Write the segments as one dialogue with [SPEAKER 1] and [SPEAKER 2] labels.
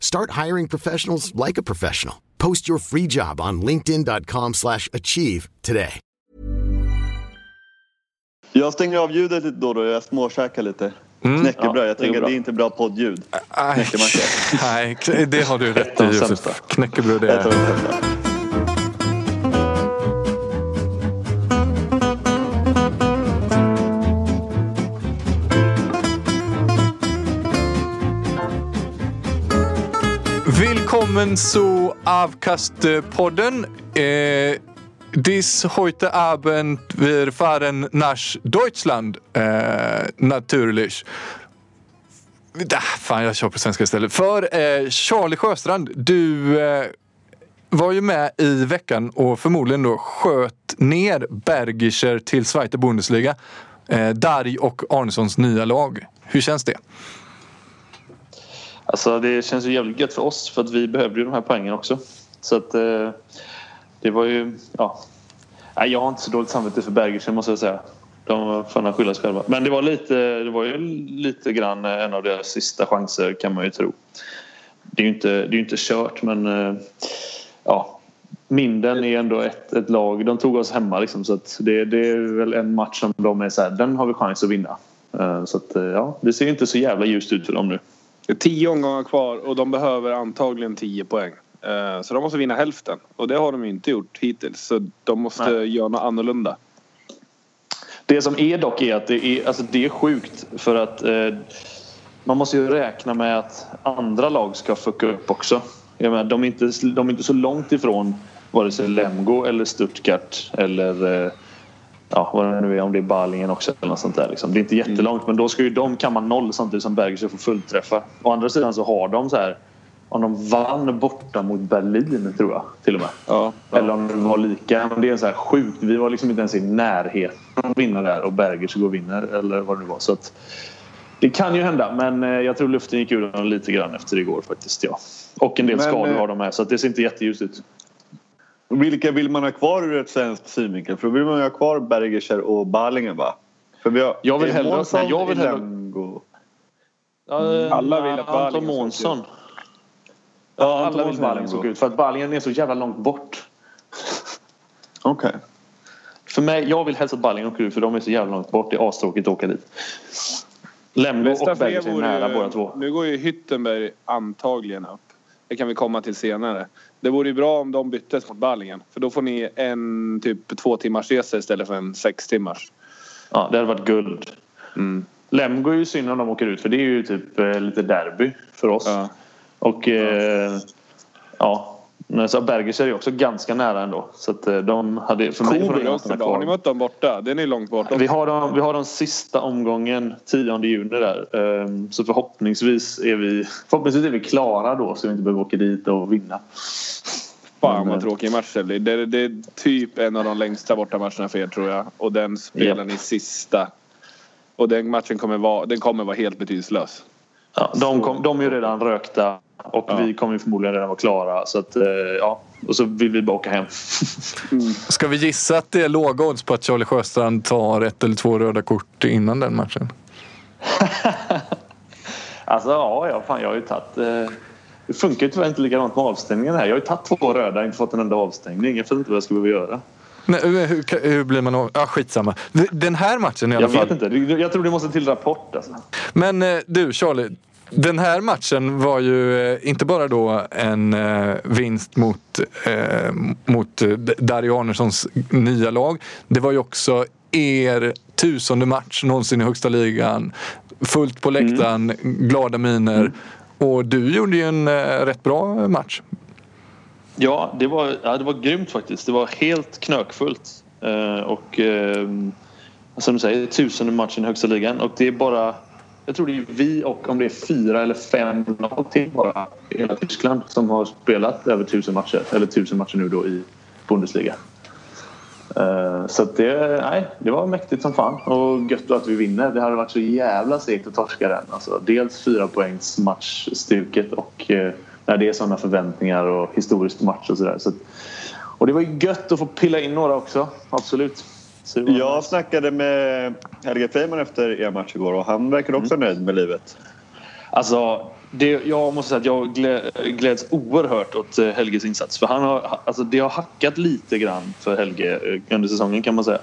[SPEAKER 1] Start hiring professionals like a professional. Post your free job on linkedin.com/achieve slash achieve today.
[SPEAKER 2] Jag stänger av ljudet lite då och då. Jag småkäkar lite. Knäckebröd. Jag tänker att det är inte bra poddljud.
[SPEAKER 3] Nej,
[SPEAKER 2] Knäckemacka.
[SPEAKER 3] nej, det har du rätt i. Knäckebröd är... Willkommen zu Avkastpodden. Eh, dies heute Abend wir fahren nach Deutschland eh, natürlich. Ah, fan, jag kör på svenska istället. För eh, Charlie Sjöstrand, du eh, var ju med i veckan och förmodligen då sköt ner Bergischer till Zweite Bundesliga. Eh, Darj och Arnessons nya lag. Hur känns det?
[SPEAKER 4] Alltså det känns ju jävligt gött för oss för att vi behövde ju de här poängen också. Så att eh, det var ju, ja. Nej, jag har inte så dåligt samvete för Bergersen måste jag säga. De får nog skylla sig själva. Men det var lite, det var ju lite grann eh, en av deras sista chanser kan man ju tro. Det är ju inte, det är inte kört men eh, ja. Minden är ändå ett, ett lag. De tog oss hemma liksom så att det, det är väl en match som de är så här, den har vi chans att vinna. Eh, Så att eh, ja, det ser inte så jävla ljust ut för dem nu.
[SPEAKER 5] Det är tio omgångar kvar och de behöver antagligen tio poäng. Eh, Så de måste vinna hälften. Och det har de inte gjort hittills. Så de måste
[SPEAKER 4] Nej.
[SPEAKER 5] göra något annorlunda.
[SPEAKER 4] Det som är dock är att det är, alltså det är sjukt för att eh, man måste ju räkna med att andra lag ska fucka upp också. Jag menar, de, är inte, de är inte så långt ifrån vare sig Lemgo eller Stuttgart eller eh, ja, vad det nu är, om det är Balingen också eller något sånt där. Liksom. Det är inte jättelångt men då ska ju de kamma noll samtidigt som Berger får fullträffar. Å andra sidan så har de så här om de vann borta mot Berlin tror jag till och med.
[SPEAKER 5] Ja.
[SPEAKER 4] Eller om det var lika. Men det är så här sjukt. Vi var liksom inte ens i närheten att vinna där och Bergers går och vinner eller vad det nu var. Så att, det kan ju hända men eh, jag tror luften gick ur dem lite grann efter igår faktiskt. Ja. Och en del
[SPEAKER 2] Men,
[SPEAKER 4] skador
[SPEAKER 2] eh,
[SPEAKER 4] har de med så det ser inte jätteljust ut.
[SPEAKER 2] Vilka vill man ha kvar ur ett svenskt synvinkel? För då vill man ju ha kvar Bergerser och Balingen va? För vi har,
[SPEAKER 4] Jag vill
[SPEAKER 2] är
[SPEAKER 4] hellre- nej, jag vill hellre-
[SPEAKER 2] Lemgo.
[SPEAKER 5] Alla vill att
[SPEAKER 4] Anton
[SPEAKER 5] Balingen ska
[SPEAKER 4] Månsson. Ja,
[SPEAKER 2] Anton
[SPEAKER 4] alla vill Balingen ska ut för att Balingen är så jävla långt bort.
[SPEAKER 2] Okej.
[SPEAKER 4] För mig, jag vill helst att Balingen åker ut för de är så jävla långt bort. Det är astråkigt att åka dit. Lemgo och
[SPEAKER 5] er
[SPEAKER 4] Bergers är nära båda två.
[SPEAKER 5] nu går ju Hyttenberg antagligen upp. Det kan vi komma till senare. Det vore ju bra om de byttes mot Ballingen. För då får ni en typ två timmars resa istället för en sex timmars.
[SPEAKER 4] Ja, det hade varit guld.
[SPEAKER 5] Mm.
[SPEAKER 4] Lemgo är ju synd om de åker ut för det är ju typ eh, lite derby för oss.
[SPEAKER 5] Ja.
[SPEAKER 4] Och eh, ja, men så Bergers är ju också ganska nära ändå. Så att eh, de hade, för mig gärna
[SPEAKER 5] också. Då har ni mött dem borta? Den är långt bort.
[SPEAKER 4] Vi har, dem, vi har den sista omgången 10 juni där. Ehm, Så förhoppningsvis är vi, förhoppningsvis är vi klara då så vi inte behöver åka dit och vinna.
[SPEAKER 5] Fan vad
[SPEAKER 4] eh,
[SPEAKER 5] tråkig match det. Det, det är typ en av de längsta bortamatcherna för er tror jag. Och den spelar ni sista. Och den matchen kommer vara, den kommer vara helt betydelselös.
[SPEAKER 4] Ja, de, kom, de är ju redan rökta och
[SPEAKER 5] Ja.
[SPEAKER 4] vi kommer ju förmodligen redan vara klara. Så att, eh, ja. Och så vill vi bara åka hem.
[SPEAKER 3] Ska vi gissa att det är låga odds på att Charlie Sjöstrand tar ett eller två röda kort innan den matchen?
[SPEAKER 4] Alltså ja, ja fan, jag har ju tagit... Eh, det funkar ju tyvärr inte likadant med avstängningen här. Jag har ju tagit två röda och inte fått en enda avstängning. Jag vet inte vad jag ska behöva göra.
[SPEAKER 3] Nej, hur, hur, hur blir man av? Ja, skitsamma. Den här matchen i alla
[SPEAKER 4] Jag
[SPEAKER 3] fall.
[SPEAKER 4] vet inte. Jag tror det måste till rapport alltså.
[SPEAKER 3] Men eh, du Charlie, den här matchen var ju eh, inte bara då en eh, vinst mot, eh, mot Dario Arnessons nya lag. Det var ju också er tusende match någonsin i högsta ligan. Fullt på läktaren, glada miner. Och du gjorde ju en rätt bra match.
[SPEAKER 4] Ja, det var, ja, det var grymt faktiskt. Det var helt knökfullt. Och eh, som du säger, tusende matchen i högsta ligan. Och det är bara, jag tror det är vi och om det är fyra eller fem lag till bara i hela Tyskland som har spelat över tusen matcher. Eller tusen matcher nu då i Bundesliga. Eh, så att det, nej, det var mäktigt som fan och gött att vi vinner. Det hade varit så jävla segt att torska den. Alltså, dels fyra poängs matchstuket och eh, när det är sådana förväntningar och historisk match och sådär. Så, och det var ju gött att få pilla in några också, absolut.
[SPEAKER 2] Jag snackade med Helge Freiman efter er match igår och han verkade också nöjd med livet.
[SPEAKER 4] Alltså, det, jag måste säga att jag glä- gläds oerhört åt eh, Helges insats. För han har, alltså, det har hackat lite grann för Helge eh, under säsongen kan man säga.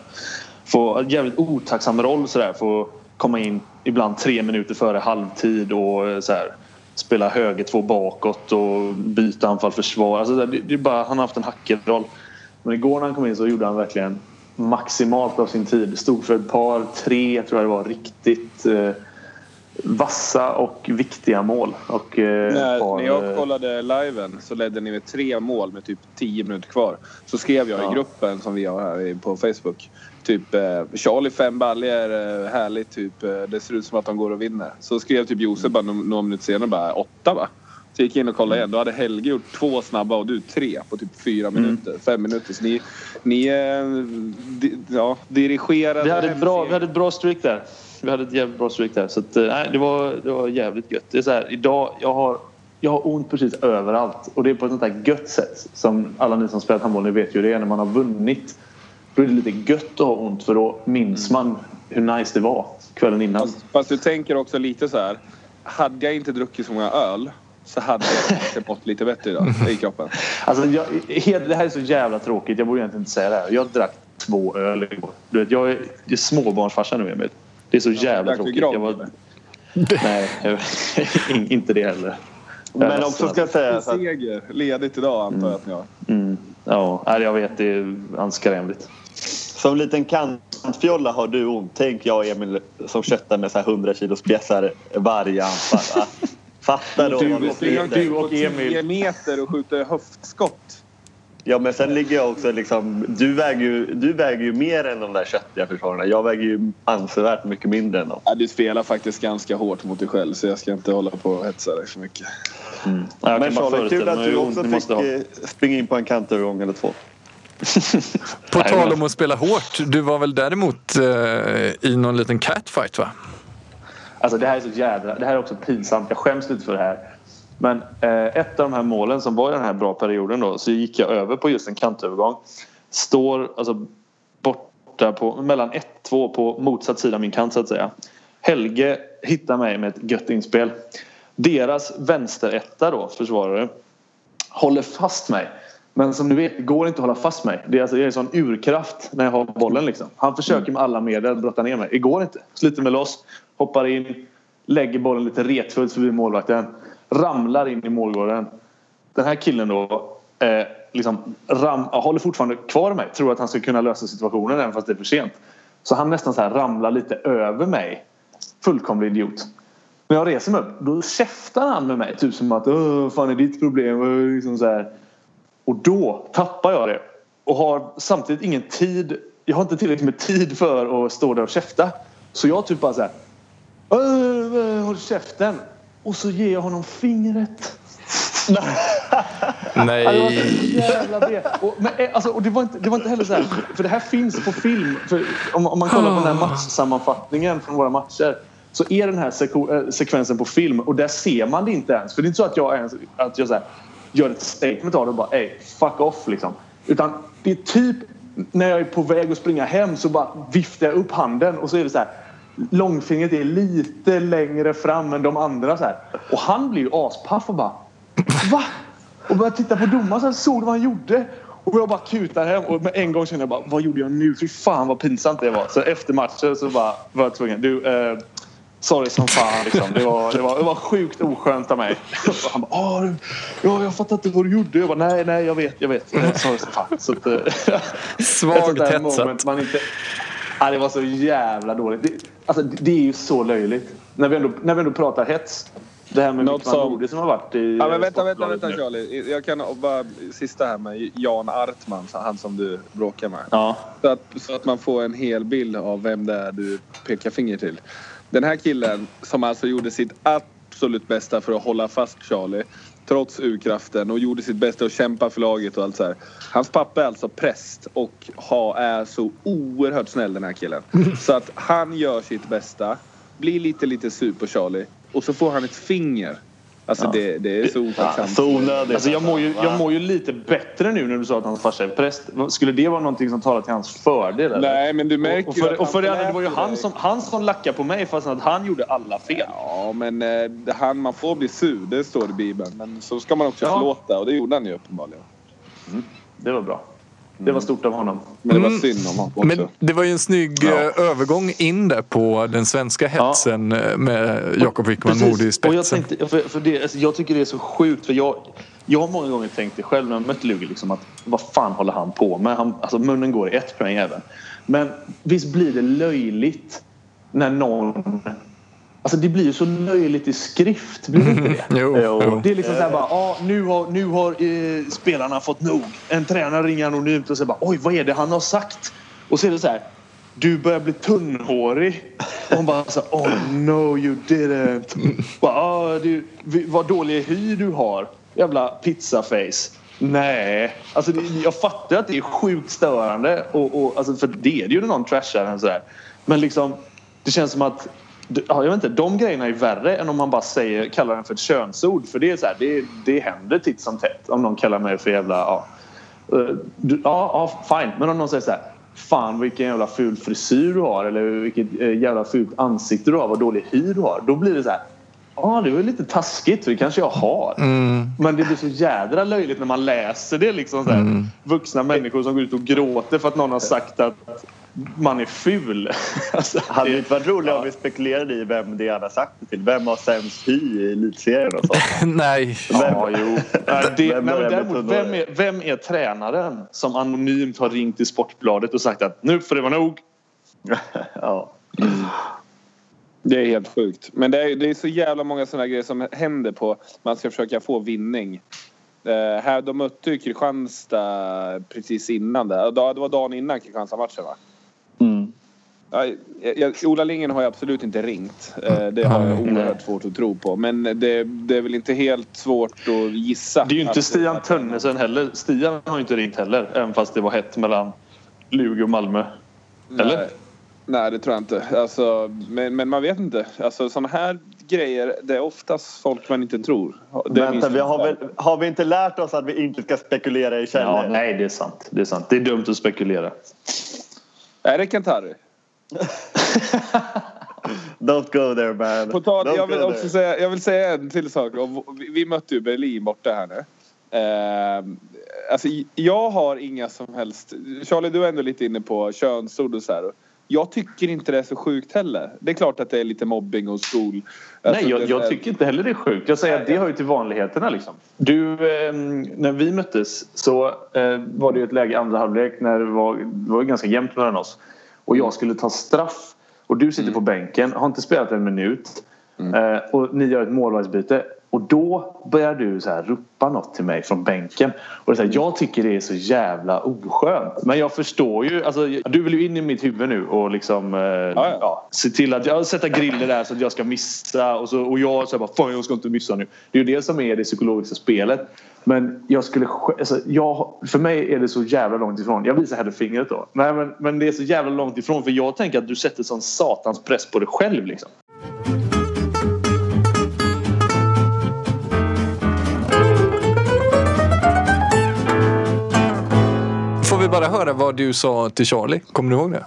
[SPEAKER 4] Få en jävligt otacksam roll sådär. Få komma in ibland tre minuter före halvtid och eh, så här, spela höger två bakåt och byta anfall försvar. Alltså, det, det bara, han har haft en hackig roll. Men igår när han kom in så gjorde han verkligen maximalt av sin tid. Stod för ett par, tre tror jag det var, riktigt eh, vassa och viktiga mål. Och, eh,
[SPEAKER 5] När,
[SPEAKER 4] par,
[SPEAKER 5] när jag
[SPEAKER 4] eh,
[SPEAKER 5] kollade liven så ledde ni med tre mål med typ 10 minuter kvar. Så skrev jag
[SPEAKER 4] Ja.
[SPEAKER 5] i gruppen som vi har här på Facebook. Typ eh, Charlie fem baljor, eh, härligt typ. Eh, det ser ut som att de går och vinner. Så skrev typ Josef bara några minuter senare bara åtta va? Så jag gick in och kollade igen. Då hade Helge gjort två snabba och du tre på typ fyra
[SPEAKER 4] Mm.
[SPEAKER 5] minuter. Fem minuter. Så ni, ni eh, di, ja, dirigerade.
[SPEAKER 4] vi, hade ett bra, vi hade ett bra streak där. Vi hade ett jävligt bra streak där. Så att, eh, nej, det, var, det var jävligt gött. Det är så här, idag, jag har, jag har ont precis överallt. Och det är på ett sånt där gött sätt. Som alla ni som spelat handboll ni vet ju det är när man har vunnit. Då är det lite gött att ha ont för då minns man hur nice det var kvällen innan.
[SPEAKER 5] Fast, fast du tänker också lite så här. Hade jag inte druckit så många öl så hade jag mått lite bättre idag i kroppen.
[SPEAKER 4] Alltså, jag, det här är så jävla tråkigt. Jag borde egentligen inte säga det här. Jag drack två öl igår. Du vet, jag är, jag är småbarnsfarsa nu Emil. Det är så jävla
[SPEAKER 5] du
[SPEAKER 4] tråkigt. Jag var, nej, jag, in- inte det heller.
[SPEAKER 2] Men också ska jag
[SPEAKER 4] alltså.
[SPEAKER 2] säga så att
[SPEAKER 5] seger. Ledigt idag antar jag att ni har.
[SPEAKER 4] Mm, ja, jag vet. Det är anskrämligt.
[SPEAKER 2] som liten kantfjolla har du ont. Tänk jag och Emil som köttar med så här 100 kilos bjässar varje anfall. Fatta då
[SPEAKER 4] Du- du-
[SPEAKER 2] springer.
[SPEAKER 4] du- och
[SPEAKER 5] På 10
[SPEAKER 4] Emil.
[SPEAKER 5] meter och skjuter höftskott.
[SPEAKER 2] Ja men sen ligger jag också liksom... Du väger ju, du väger ju mer än de där köttiga försvararna. Jag väger ju ansevärt mycket mindre än dem.
[SPEAKER 5] Ja, du spelar faktiskt ganska hårt mot dig själv så jag ska inte hålla på och hetsa dig för mycket.
[SPEAKER 4] Nej, jag
[SPEAKER 2] Men Charlie, kul att du också fick
[SPEAKER 4] måste ha.
[SPEAKER 2] eh, springa in på en kantövergång eller två.
[SPEAKER 3] På tal om att spela hårt, du var väl däremot eh, i någon liten catfight va?
[SPEAKER 4] Alltså det här är så jävla... Det här är också pinsamt. Jag skäms lite för det här. Men eh, ett av de här målen som var i den här bra perioden då så gick jag över på just en kantövergång. Står alltså borta på mellan 1-2 på motsatt sida av min kant så att säga. Helge hittar mig med ett gött inspel. Deras vänsteretta då, försvarare, håller fast mig. Men som du vet, det går inte att hålla fast mig. Det är, alltså, det är en sån urkraft när jag har bollen. Liksom. Han försöker med alla medel brotta ner mig. Det går inte. Sliter mig loss, hoppar in, lägger bollen lite retfullt förbi målvakten. Ramlar in i målgården. Den här killen då eh, liksom ram, håller fortfarande kvar mig. Tror att han ska kunna lösa situationen även fast det är för sent. Så han nästan så här ramlar lite över mig. Fullkomlig idiot. När jag reser mig upp, då käftar han med mig. Typ som att Åh, fan är ditt problem? Och Liksom så här. Och då tappar jag det. Och har samtidigt ingen tid. Jag har inte tillräckligt med tid för att stå där och käfta. Så jag typ bara så här. "Åh, åh, Håll käften. Och så ger jag honom fingret. Ja, det var så
[SPEAKER 3] Nej.
[SPEAKER 4] jävla det. Och, men, eh, alltså, och det, var inte, det var inte heller så här. För det här finns på film. För om, om man kollar på den här matchsammanfattningen från våra matcher. Så är den här seko- eh, sekvensen på film och där ser man det inte ens. För det är inte så att jag, ens, att jag så här, gör ett statement av det och bara ey, fuck off liksom. Utan det är typ när jag är på väg att springa hem så bara viftar jag upp handen och så är det så här. Långfingret är lite längre fram än de andra så här. Och han blir ju aspaff och bara Va? Och började titta på domaren så såg vad han gjorde? Och jag bara kutar hem och med en gång kände jag bara vad gjorde jag nu? Fy fan vad pinsamt det var. Så efter matchen så bara var jag tvungen. Du, eh, sorry som fan liksom. Det var, det var, det var sjukt oskönt av mig. Han bara, "Ah, ja, jag fattar inte vad du gjorde. Jag bara, nej, nej, jag vet, jag vet. Eh, Sorry som fan. Så att, eh,
[SPEAKER 3] Svagt hetsat.
[SPEAKER 4] moment man inte... Ja, det var så jävla dåligt. Det, alltså, det är ju så löjligt. När vi ändå, när vi ändå pratar hets. Det här med
[SPEAKER 5] Något
[SPEAKER 4] Wickman
[SPEAKER 5] som-
[SPEAKER 4] som har varit i
[SPEAKER 5] Ja, men vänta, vänta, vänta
[SPEAKER 4] nu.
[SPEAKER 5] Charlie. Jag kan bara sista här med Jan Artman, han som du bråkar med.
[SPEAKER 4] Ja.
[SPEAKER 5] Så att, så att man får en hel bild av vem det är du pekar finger till. Den här killen som alltså gjorde sitt absolut bästa för att hålla fast Charlie trots urkraften och gjorde sitt bästa att kämpa för laget och allt så här. Hans pappa är alltså präst och ha, är så oerhört snäll den här killen. Så att han gör sitt bästa, blir lite lite sur på Charlie och så får han ett finger. Alltså det, det är så
[SPEAKER 2] Ja,
[SPEAKER 5] otacksamt.
[SPEAKER 2] så onödigt.
[SPEAKER 4] Alltså jag, mår ju, jag mår ju lite bättre nu när du sa att hans farsa är präst. Skulle det vara någonting som talar till hans fördel? Eller?
[SPEAKER 5] Nej men du märker
[SPEAKER 4] och
[SPEAKER 5] ju
[SPEAKER 4] för, och för det andra, det var ju han som, han som lackade på mig fast att han gjorde alla fel.
[SPEAKER 5] Ja, men eh, han, man får bli sur. Det står i Bibeln. Men så ska man också
[SPEAKER 4] Ja.
[SPEAKER 5] förlåta och det gjorde han ju uppenbarligen.
[SPEAKER 4] Det var bra. Det var stort av honom.
[SPEAKER 5] Men det var
[SPEAKER 3] Mm.
[SPEAKER 5] synd om honom också.
[SPEAKER 3] Men det var ju en snygg
[SPEAKER 4] Ja.
[SPEAKER 3] eh, övergång in där på den svenska hetsen eh, med Jakob Wickman. Modig i spetsen.
[SPEAKER 4] Och jag, tänkte, för, för det, alltså, jag tycker det är så sjukt. För jag, jag har många gånger tänkt det själv när jag mött Lugi. Liksom, att, vad fan håller han på med? Han, alltså, munnen går i ett på den jäveln. Men visst blir det löjligt när någon... Alltså det blir ju så löjligt i skrift. Blir det inte det?
[SPEAKER 3] Jo, jo.
[SPEAKER 4] Det är liksom såhär bara, ah, nu har, nu har eh, spelarna fått nog. En tränare ringer anonymt och säger bara, oj vad är det han har sagt? Och så är det så här, du börjar bli tunnhårig. Och hon bara så här, oh no you didn't. Bara, ah, du, vad dålig hy du har. Jävla pizzaface. Nej, alltså det, jag fattar att det är sjukt störande. Och, och, alltså, för det är det ju när någon trashar en sådär. Men liksom, det känns som att ja, jag vet inte, de grejerna är värre än om man bara säger, kallar den för ett könsord. För det är så här, det, det händer titt som tätt. Om någon kallar mig för jävla... Ja, Eh, ja, ja fine. Men om någon säger så här. Fan vilken jävla ful frisyr du har eller vilket eh, jävla fult ansikte du har, vad dålig hy du har. Då blir det så här. Ja, det var lite taskigt för det kanske jag har. Men det blir så jädra löjligt när man läser det. Liksom så här, Vuxna människor som går ut och gråter för att någon har sagt att man är ful. Alltså,
[SPEAKER 2] Hade det inte varit roligare om vi spekulerade i vem det hade sagt det till? Vem har sämst hy i elitserien och sånt?
[SPEAKER 3] Nej.
[SPEAKER 4] ja, jo. Nej, det,
[SPEAKER 2] Vem
[SPEAKER 4] nej, däremot, vem, är, vem är tränaren som anonymt har ringt till Sportbladet och sagt att nu får det vara nog?
[SPEAKER 2] Ja.
[SPEAKER 5] Det är helt sjukt. Men det är, det är så jävla många sådana grejer som händer på man ska försöka få vinning. Eh, här, de mötte ju Kristianstad precis innan det. Ja, Det var dagen innan Kristianstad-matchen va?
[SPEAKER 2] Mm.
[SPEAKER 5] Ja, jag, Ola Lingen har jag absolut inte ringt. Eh, det har jag oerhört svårt att tro på. Men det, det är väl inte helt svårt att gissa.
[SPEAKER 4] Det är ju inte
[SPEAKER 5] att-
[SPEAKER 4] Stian Tönnesen heller. Stian har ju inte ringt heller. Även fast det var hett mellan Lugi och Malmö. Eller?
[SPEAKER 5] Nej, nej det tror jag inte. Alltså, men, men man vet inte. Alltså sådana här grejer, det är oftast folk man inte tror. Det
[SPEAKER 2] Vänta, vi har, väl, har vi inte lärt oss att vi inte ska spekulera i källor?
[SPEAKER 4] Ja, nej, det är sant. Det är sant. Det är dumt att spekulera.
[SPEAKER 5] Är det Kentari?
[SPEAKER 2] Don't go there man.
[SPEAKER 5] På tal,
[SPEAKER 2] Don't
[SPEAKER 5] jag, vill också
[SPEAKER 2] there.
[SPEAKER 5] säga, jag vill säga en till sak. Vi, vi mötte ju Berlin borta här nu. Eh, alltså, jag har inga som helst... Charlie, du är ändå lite inne på könsord och så här. Jag tycker inte det är så sjukt heller. Det är klart att det är lite mobbing och skol. Alltså,
[SPEAKER 4] Nej, jag,
[SPEAKER 5] det-
[SPEAKER 4] jag tycker inte heller det är sjukt. Jag säger att det hör ju till vanligheterna. Liksom. Du, eh, när vi möttes så eh, var det ju ett läge i andra halvlek när det var, det var ganska jämnt mellan oss. Och jag skulle ta straff. Och du sitter på bänken, har inte spelat en minut. Eh, och ni gör ett målvaktsbyte. Och då börjar du så här ropa något till mig från bänken. Och det är så här, jag tycker det är så jävla oskönt. Men jag förstår ju. Alltså, du vill ju in i mitt huvud nu och liksom eh,
[SPEAKER 5] ja.
[SPEAKER 4] ja, se till att jag sätta griller där så att jag ska missa. Och, så, och jag säger bara fan jag ska inte missa nu. Det är ju det som är det psykologiska spelet. Men jag skulle alltså, jag, för mig är det så jävla långt ifrån. Jag visar hellre fingret då. Nej, men, men det är så jävla långt ifrån för jag tänker att du sätter sån satans press på dig själv liksom.
[SPEAKER 3] Bara höra vad du sa till Charlie? Kommer du ihåg det?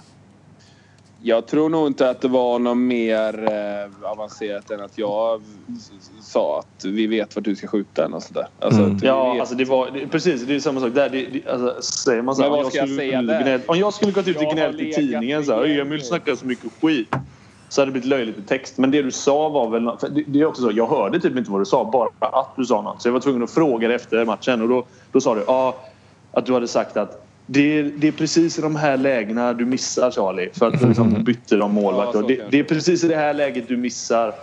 [SPEAKER 5] Jag tror nog inte att det var något mer eh, avancerat än att jag sa att vi vet vart du ska skjuta den och sådär. Alltså,
[SPEAKER 3] Mm.
[SPEAKER 4] Ja, alltså det var det, precis. Det är samma sak där. Det, det, alltså, säger man så här,
[SPEAKER 5] Men vad
[SPEAKER 4] om
[SPEAKER 5] ska jag
[SPEAKER 4] skulle
[SPEAKER 5] säga där?
[SPEAKER 4] gnällt- Om jag skulle gått ut och gnällt i tidningen så här, Emil snackar så mycket skit. Så hade det blivit löjligt i text. Men det du sa var väl... för Det, det är också så, jag hörde typ inte vad du sa, bara att du sa något. Så jag var tvungen att fråga dig efter matchen. Och då, då sa du ja, att du hade sagt att det är, det är precis i de här lägena du missar Charlie. För att liksom bytte de målvakt.
[SPEAKER 5] Ja,
[SPEAKER 4] det, det är precis i det här läget du missar.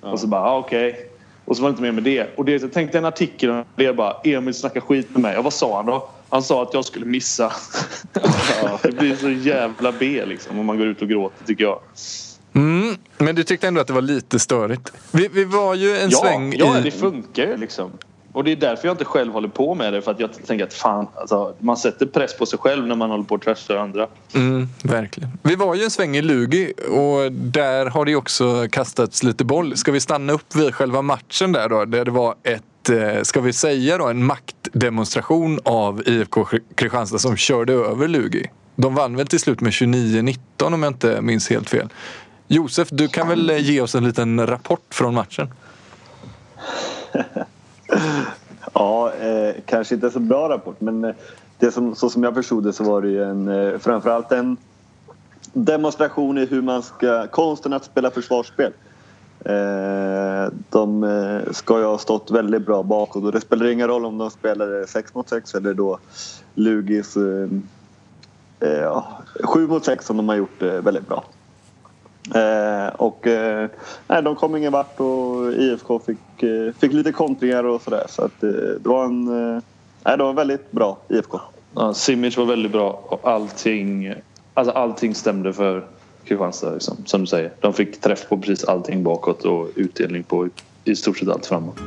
[SPEAKER 4] Och så bara, ah, okej. Och så var det inte mer med det. Och det, jag tänkte en artikel om det bara, Emil snackar skit med mig. Ja, vad sa han då? Han sa att jag skulle missa. ja, det blir så jävla B liksom om man går ut och gråter tycker jag.
[SPEAKER 3] Mm, men du tyckte ändå att det var lite störigt. Vi, vi var ju en
[SPEAKER 4] Ja,
[SPEAKER 3] sväng
[SPEAKER 4] ja
[SPEAKER 3] i...
[SPEAKER 4] det funkar ju liksom. Och det är därför jag inte själv håller på med det. För att jag tänker att fan, alltså, man sätter press på sig själv när man håller på och trashar andra.
[SPEAKER 3] Mm, verkligen. Vi var ju en sväng i Lugi och där har det ju också kastats lite boll. Ska vi stanna upp vid själva matchen där då? Där det var ett, eh, ska vi säga då, en maktdemonstration av IFK Kristianstad som körde över Lugi. De vann väl till slut med 29-19 om jag inte minns helt fel. Josef, du kan väl eh, ge oss en liten rapport från matchen?
[SPEAKER 2] Ja, eh, kanske inte så bra rapport men eh, det som, så som jag förstod det så var det ju en, eh, framförallt en demonstration i hur man ska, konsten att spela försvarsspel. Eh, de eh, ska ju ha stått väldigt bra bakåt och det spelar ingen roll om de spelade eh, 6 mot 6 eller då Lugis eh, eh, ja, 7 mot 6 som de har gjort eh, väldigt bra. Eh, och eh, nej, de kom ingen vart och IFK fick, eh, fick lite kontringar och sådär. Så att, eh, det var en eh, nej, det var väldigt bra IFK.
[SPEAKER 4] Ja, Simic var väldigt bra och allting, alltså allting stämde för Kristianstad. Liksom, som du säger. De fick träff på precis allting bakåt och utdelning på i stort sett allt framåt.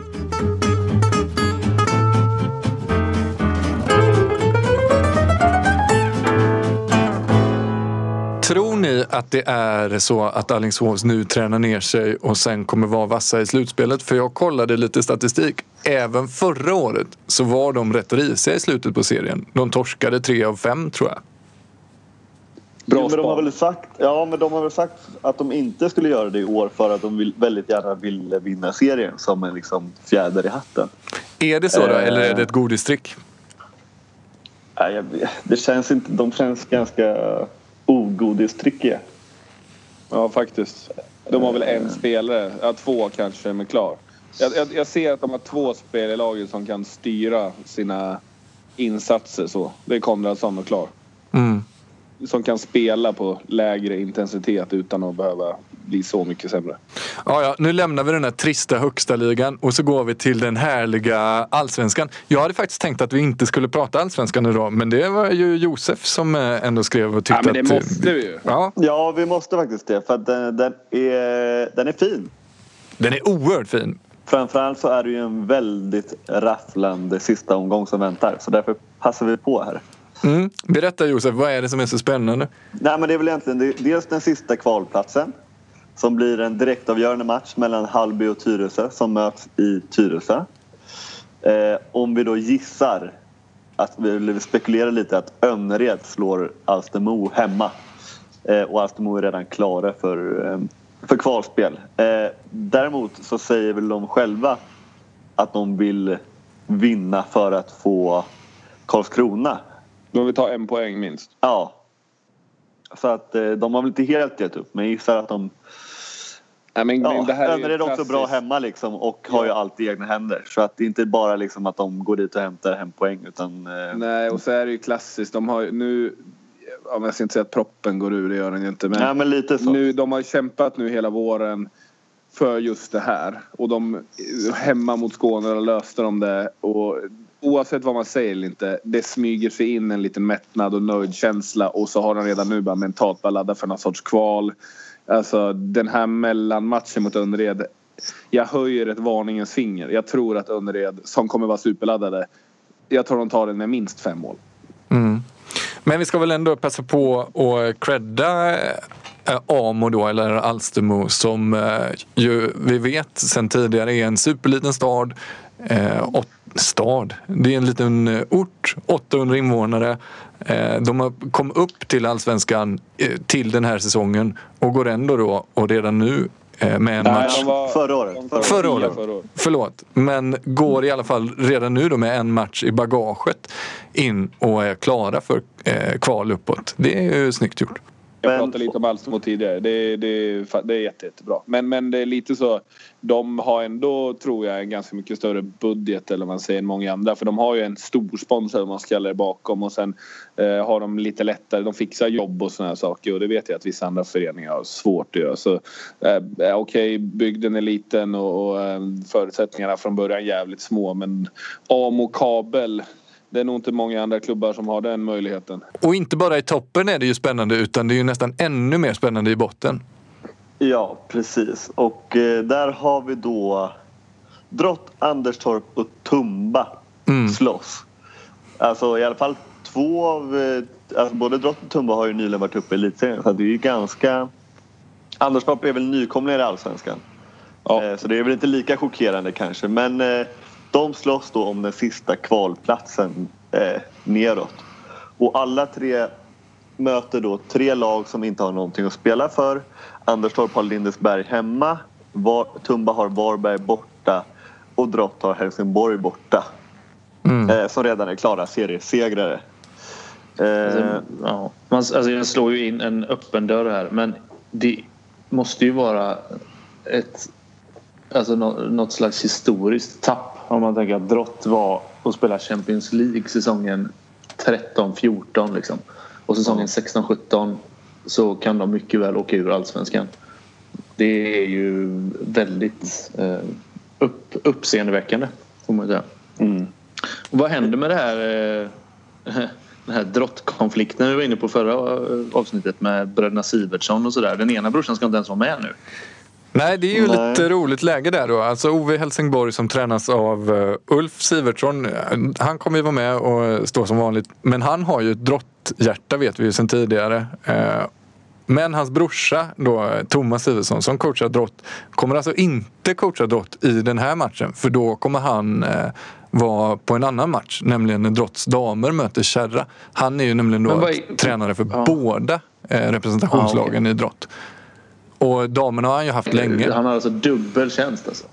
[SPEAKER 3] Tror ni att det är så att Alingsås nu tränar ner sig och sen kommer vara vassa i slutspelet? För jag kollade lite statistik. Även förra året så var de rätt risiga i slutet på serien. De torskade tre av fem tror jag.
[SPEAKER 5] Bra
[SPEAKER 2] Jo, men de har väl sagt, ja, men de har väl sagt att de inte skulle göra det i år för att de vill, väldigt gärna ville vinna serien som en liksom fjäder i hatten.
[SPEAKER 3] Är det så då
[SPEAKER 2] Eh.
[SPEAKER 3] eller är det ett godistrick?
[SPEAKER 2] Nej, det känns inte, de känns ganska ogodistrickiga.
[SPEAKER 5] Ja, faktiskt. De har väl en spelare, ja, två kanske, men klar. Jag, jag, jag ser att de har två spelare i laget som kan styra sina insatser så. Det är Konradsson och Klar.
[SPEAKER 3] Mm.
[SPEAKER 5] Som kan spela på lägre intensitet utan att behöva bli så mycket sämre.
[SPEAKER 3] Ja, ja, nu lämnar vi den här trista högsta ligan och så går vi till den härliga allsvenskan. Jag hade faktiskt tänkt att vi inte skulle prata allsvenskan idag men det var ju Josef som eh, ändå skrev och tyckte
[SPEAKER 5] Ja, men det
[SPEAKER 3] att...
[SPEAKER 5] måste vi ju.
[SPEAKER 3] Ja,
[SPEAKER 2] Ja, vi måste faktiskt det för att den, den, är, den är fin.
[SPEAKER 3] den är oerhört fin.
[SPEAKER 2] Framförallt så är det ju en väldigt rafflande sista omgång som väntar så därför passar vi på här.
[SPEAKER 3] Mm. Berätta Josef, vad är det som är så spännande?
[SPEAKER 2] Nej, men det är väl egentligen dels den sista kvalplatsen som blir en direktavgörande match mellan Hallby och Tyresö som möts i Tyresö. Eh, om vi då gissar, att vi spekulerar lite att Önnered slår Alstermo hemma. Eh, och Alstermo är redan klara för, eh, för kvalspel. Eh, däremot så säger väl de själva att de vill vinna för att få Karlskrona
[SPEAKER 5] de vill ta en poäng minst.
[SPEAKER 2] Ja. Så att eh, de har väl inte helt gett upp men jag gissar att de...
[SPEAKER 5] Nej, men
[SPEAKER 2] Ja,
[SPEAKER 5] det här är ju
[SPEAKER 2] är också bra hemma liksom och har ju
[SPEAKER 5] Ja.
[SPEAKER 2] allt i egna händer. Så att det är inte bara liksom att de går dit och hämtar hem poäng utan... Eh,
[SPEAKER 5] Nej, och så är det ju klassiskt. De har ju nu... Jag ska inte säga att proppen går ur, det gör den ju inte. Men
[SPEAKER 2] nej men lite så.
[SPEAKER 5] nu, de har ju kämpat nu hela våren för just det här. Och de hemma mot Skåne löste de det. Och oavsett vad man säger eller inte, det smyger sig in en liten mättnad och nöjdkänsla och så har de redan nu bara mentalt bara laddat för någon sorts kval. Alltså den här mellanmatchen mot Önnered. Jag höjer ett varningens finger. Jag tror att Önnered, som kommer vara superladdade, jag tror de tar den med minst fem mål.
[SPEAKER 3] Mm. Men vi ska väl ändå passa på att credda eh, Amo då, eller Alstermo som eh, ju vi vet sen tidigare är en superliten stad. Eh, stad? Det är en liten eh, ort, 800 invånare. Eh, de har kom upp till allsvenskan eh, till den här säsongen och går ändå då och redan nu med en match.
[SPEAKER 5] de var-
[SPEAKER 2] Förra året. Förra
[SPEAKER 3] Förra året.
[SPEAKER 5] förra året.
[SPEAKER 3] Förlåt. Men går i alla fall redan nu då med en match i bagaget in och är klara för kval uppåt. Det är ju snyggt gjort.
[SPEAKER 5] Jag
[SPEAKER 2] Men-
[SPEAKER 5] pratade lite om Alstermo tidigare. Det, det, det är jätte, jättebra. Men, men det är lite så. De har ändå, tror jag, en ganska mycket större budget eller man säger än många andra. För de har ju en stor sponsor om man ska kalla det bakom. Och sen eh, har de lite lättare. De fixar jobb och såna här saker. Och det vet jag att vissa andra föreningar har svårt att göra. Så eh, okej, bygden är liten och, och eh, förutsättningarna från början jävligt små. Men Amo kabel. Det är nog inte många andra klubbar som har den möjligheten.
[SPEAKER 3] Och inte bara i toppen är det ju spännande utan det är ju nästan ännu mer spännande i botten.
[SPEAKER 2] Ja, precis. Och eh, där har vi då Drott, Anderstorp och Tumba slåss. Alltså i alla fall två av... eh, Alltså både Drott och Tumba har ju nyligen varit uppe i elitserien så det är ju ganska... Anderstorp är väl nykomlingar i Allsvenskan.
[SPEAKER 5] Ja.
[SPEAKER 2] Eh, Så det är väl inte lika chockerande kanske men eh, de slåss då om den sista kvalplatsen eh, neråt. Och alla tre möter då tre lag som inte har någonting att spela för. Anderstorp har Lindesberg hemma. Var, Tumba har Varberg borta. Och Drott har Helsingborg borta. Eh, som redan är klara seriesegrare. Eh,
[SPEAKER 4] Alltså, ja. Man, alltså jag slår ju in en öppen dörr här men det måste ju vara ett alltså nå- något slags historiskt tapp om man tänker att Drott var och spelade Champions League säsongen 13-14 liksom. Och säsongen 16-17 så kan de mycket väl åka ur allsvenskan. Det är ju väldigt eh, upp, uppseendeväckande får man säga. Och vad händer med det här eh, den här drottkonflikten vi var inne på förra eh, avsnittet med bröderna Sivertsson och sådär. Den ena brorsan ska inte ens vara med nu.
[SPEAKER 3] Nej, det är ju
[SPEAKER 2] Nej.
[SPEAKER 3] lite roligt läge där då. Alltså Ove Helsingborg som tränas av eh, Ulf Sivertsson. eh, Han kommer ju vara med och stå som vanligt. Men han har ju ett drotthjärta vet vi ju sedan tidigare. Eh, Men hans brorsa då, Thomas Siversson som coachar drott kommer alltså inte coacha drott i den här matchen. För då kommer han vara på en annan match. Nämligen när drotts damer möter Kärra. Han är ju nämligen då
[SPEAKER 4] är-
[SPEAKER 3] tränare för
[SPEAKER 4] Ja.
[SPEAKER 3] båda representationslagen i drott. Och damerna har han ju haft länge.
[SPEAKER 4] Han har alltså dubbel tjänst alltså.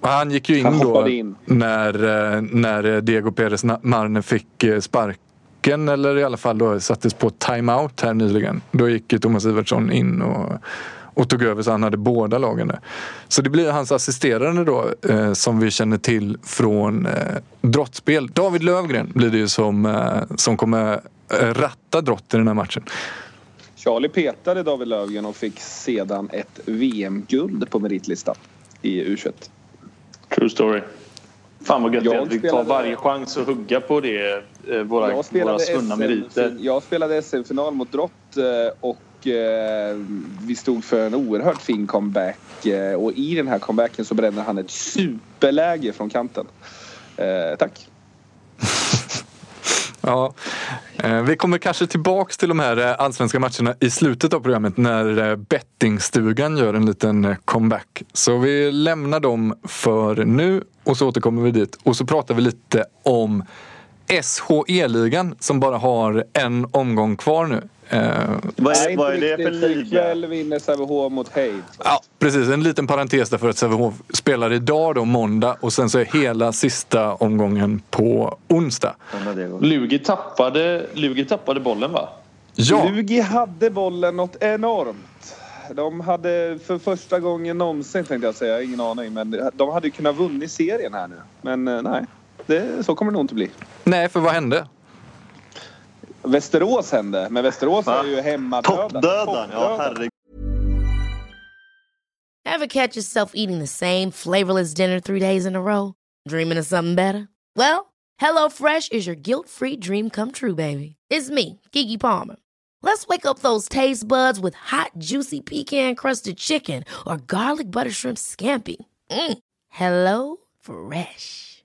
[SPEAKER 3] Och Han gick ju in
[SPEAKER 5] Han
[SPEAKER 3] då
[SPEAKER 5] in.
[SPEAKER 3] När, eh, när Diego Pérez Marne fick eh, sparken eller i alla fall då sattes på timeout här nyligen. Då gick Thomas Ivertsson in och, och tog över så han hade båda lagen där. Så det blir hans assisterande då eh, som vi känner till från eh, drottspel. David Lövgren blir det ju som, eh, som kommer eh, ratta drott i den här matchen.
[SPEAKER 5] Charlie petade David Löfgren och fick sedan ett VM-guld på meritlistan i U21.
[SPEAKER 4] True story. Fan vad gött
[SPEAKER 5] Jag
[SPEAKER 4] vi tar
[SPEAKER 5] spelade-
[SPEAKER 4] varje chans att hugga på det. eh, Våra,
[SPEAKER 5] Jag
[SPEAKER 4] våra svunna meriter.
[SPEAKER 5] Jag spelade SM-final mot Drott eh, och eh, vi stod för en oerhört fin comeback. Och i den här comebacken så brände han ett superläge från kanten. Tack.
[SPEAKER 3] Ja, eh, vi kommer kanske tillbaks till de här eh, allsvenska matcherna i slutet av programmet när eh, bettingstugan gör en liten comeback. Så vi lämnar dem för nu och så återkommer vi dit. Och så pratar vi lite om SHE-ligan som bara har en omgång kvar nu. Eh,
[SPEAKER 2] vad är, vad är
[SPEAKER 5] inte
[SPEAKER 2] det för liga?
[SPEAKER 5] Ikväll vinner Sävehof mot Heid.
[SPEAKER 3] Ja, precis. En liten parentes där för att Sävehof spelar idag då, måndag och sen så är hela sista omgången på onsdag.
[SPEAKER 4] Lugi tappade, Lugi tappade bollen va?
[SPEAKER 3] Ja,
[SPEAKER 5] Lugi hade bollen något enormt. De hade för första gången någonsin tänkte jag säga, ingen aning. Men de hade kunnat vunnit serien här nu. Men eh, nej, det, så kommer det nog inte bli.
[SPEAKER 3] nej för vad hände?
[SPEAKER 5] Västerås hände, men Västerås
[SPEAKER 2] Va?
[SPEAKER 5] är ju hemmadödare.
[SPEAKER 2] Toppdödaren, ja herregud.
[SPEAKER 6] Ever catch yourself eating the same flavorless dinner three days in a row? Dreaming of something better? Well, hello fresh is your guilt free dream come true, baby. It's me, Gigi Palmer. Let's wake up those taste buds with hot, juicy pecan crusted chicken or garlic butter shrimp scampi. Mm. Hello Fresh.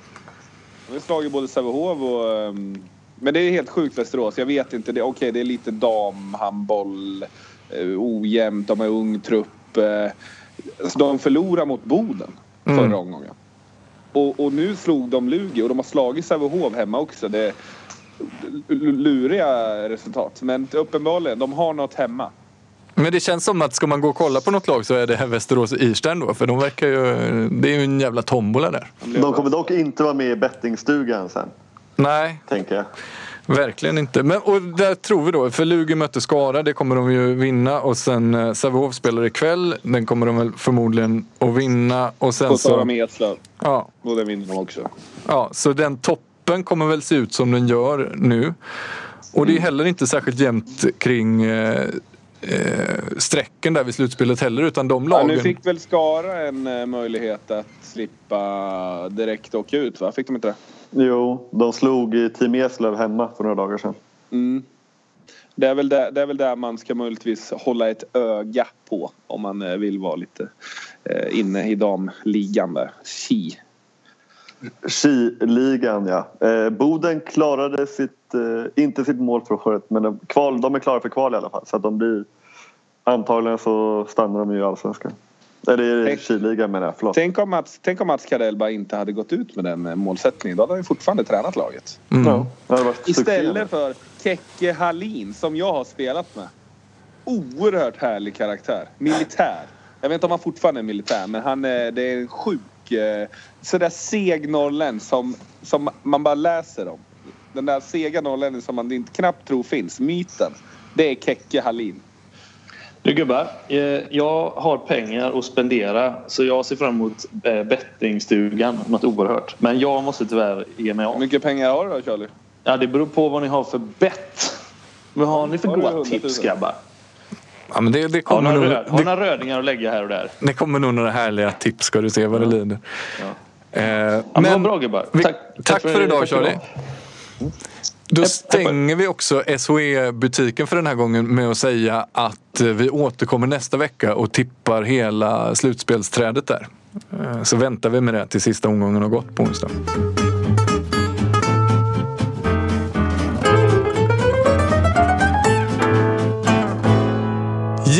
[SPEAKER 5] De har slagit både Sävehof och... ehm, men det är helt sjukt Västerås. Jag vet inte. Det, Okej, det är lite damhandboll. Uh, ojämnt. De har ung trupp. eh, alltså, de förlorar mot Boden förra omgången. Och, och nu slog de Lugi och de har slagit Sävehof hemma också. Det är luriga resultat. Men uppenbarligen, de har något hemma.
[SPEAKER 3] Men det känns som att ska man gå och kolla på något lag så är det här Västerås och Irstein då. För de verkar ju... Det är ju en jävla tombola där.
[SPEAKER 2] De kommer dock inte vara med i bettingstugan sen,
[SPEAKER 3] Nej,
[SPEAKER 2] tänker jag.
[SPEAKER 3] verkligen inte. Men, och där tror vi då, för Lugi möter Skara, det kommer de ju vinna. Och sen eh, Sävehof spelar ikväll, den kommer de väl förmodligen att vinna. Och sen
[SPEAKER 5] Sara
[SPEAKER 3] så...
[SPEAKER 5] med Eslöv.
[SPEAKER 3] Ja,
[SPEAKER 5] Och den vinner de också.
[SPEAKER 3] Ja, så den toppen kommer väl se ut som den gör nu. Och det är heller inte särskilt jämnt kring eh, eh, strecken där vid slutspelet heller utan de
[SPEAKER 5] Ja,
[SPEAKER 3] lagen...
[SPEAKER 5] nu fick väl Skara en eh, möjlighet att slippa direkt åka ut va? Fick de inte det?
[SPEAKER 2] Jo, de slog i Team Eslöv hemma för några dagar sedan.
[SPEAKER 5] Mm. Det är, väl där, det är väl där man ska möjligtvis hålla ett öga på om man eh, vill vara lite eh, inne i damligan där. Ki.
[SPEAKER 2] Skiligan ja. Eh, Boden klarade sitt, eh, inte sitt mål för året men de, kval, de är klara för kval i alla fall. Så att de blir, antagligen så stannar de ju i Allsvenskan. Eller i
[SPEAKER 5] Tänk-
[SPEAKER 2] Skiligan menar jag, förlåt.
[SPEAKER 5] Tänk om, Mats, tänk om Mats Karell bara inte hade gått ut med den eh, målsättningen. Då hade han ju fortfarande tränat laget.
[SPEAKER 3] Mm.
[SPEAKER 2] Ja,
[SPEAKER 5] Istället för Kekke Hallin som jag har spelat med. Oerhört härlig karaktär. Militär. Jag vet inte om han fortfarande är militär men han är, det är en eh, Sådär seg norrländsk som, som man bara läser om. Den där sega norrlänningen som man inte knappt tror finns. Myten. Det är Kekke Hallin.
[SPEAKER 4] Nu gubbar, eh, jag har pengar att spendera så jag ser fram emot eh, bettingstugan något oerhört. Men jag måste tyvärr ge mig
[SPEAKER 5] Hur
[SPEAKER 4] av.
[SPEAKER 5] mycket pengar har du då Charlie?
[SPEAKER 4] Ja, det beror på vad ni har för bett. Vad har ni för
[SPEAKER 5] du
[SPEAKER 4] goda
[SPEAKER 5] 100 000?
[SPEAKER 4] tips grabbar?
[SPEAKER 3] Ja, men det, det,
[SPEAKER 4] Har
[SPEAKER 3] kommer
[SPEAKER 4] några,
[SPEAKER 3] nog,
[SPEAKER 4] röd, har
[SPEAKER 3] det,
[SPEAKER 4] några rödingar att lägga här och där?
[SPEAKER 3] det kommer nog några härliga tips ska du se vad det lider. Eh,
[SPEAKER 4] Ja, men vad bra gubbar.
[SPEAKER 3] vi,
[SPEAKER 4] Tack,
[SPEAKER 3] tack, för, idag Charlie. Då stänger vi också SOE-butiken för den här gången med att säga att eh, vi återkommer nästa vecka och tippar hela slutspelsträdet där. Eh, Så väntar vi med det till sista omgången har gått på onsdag.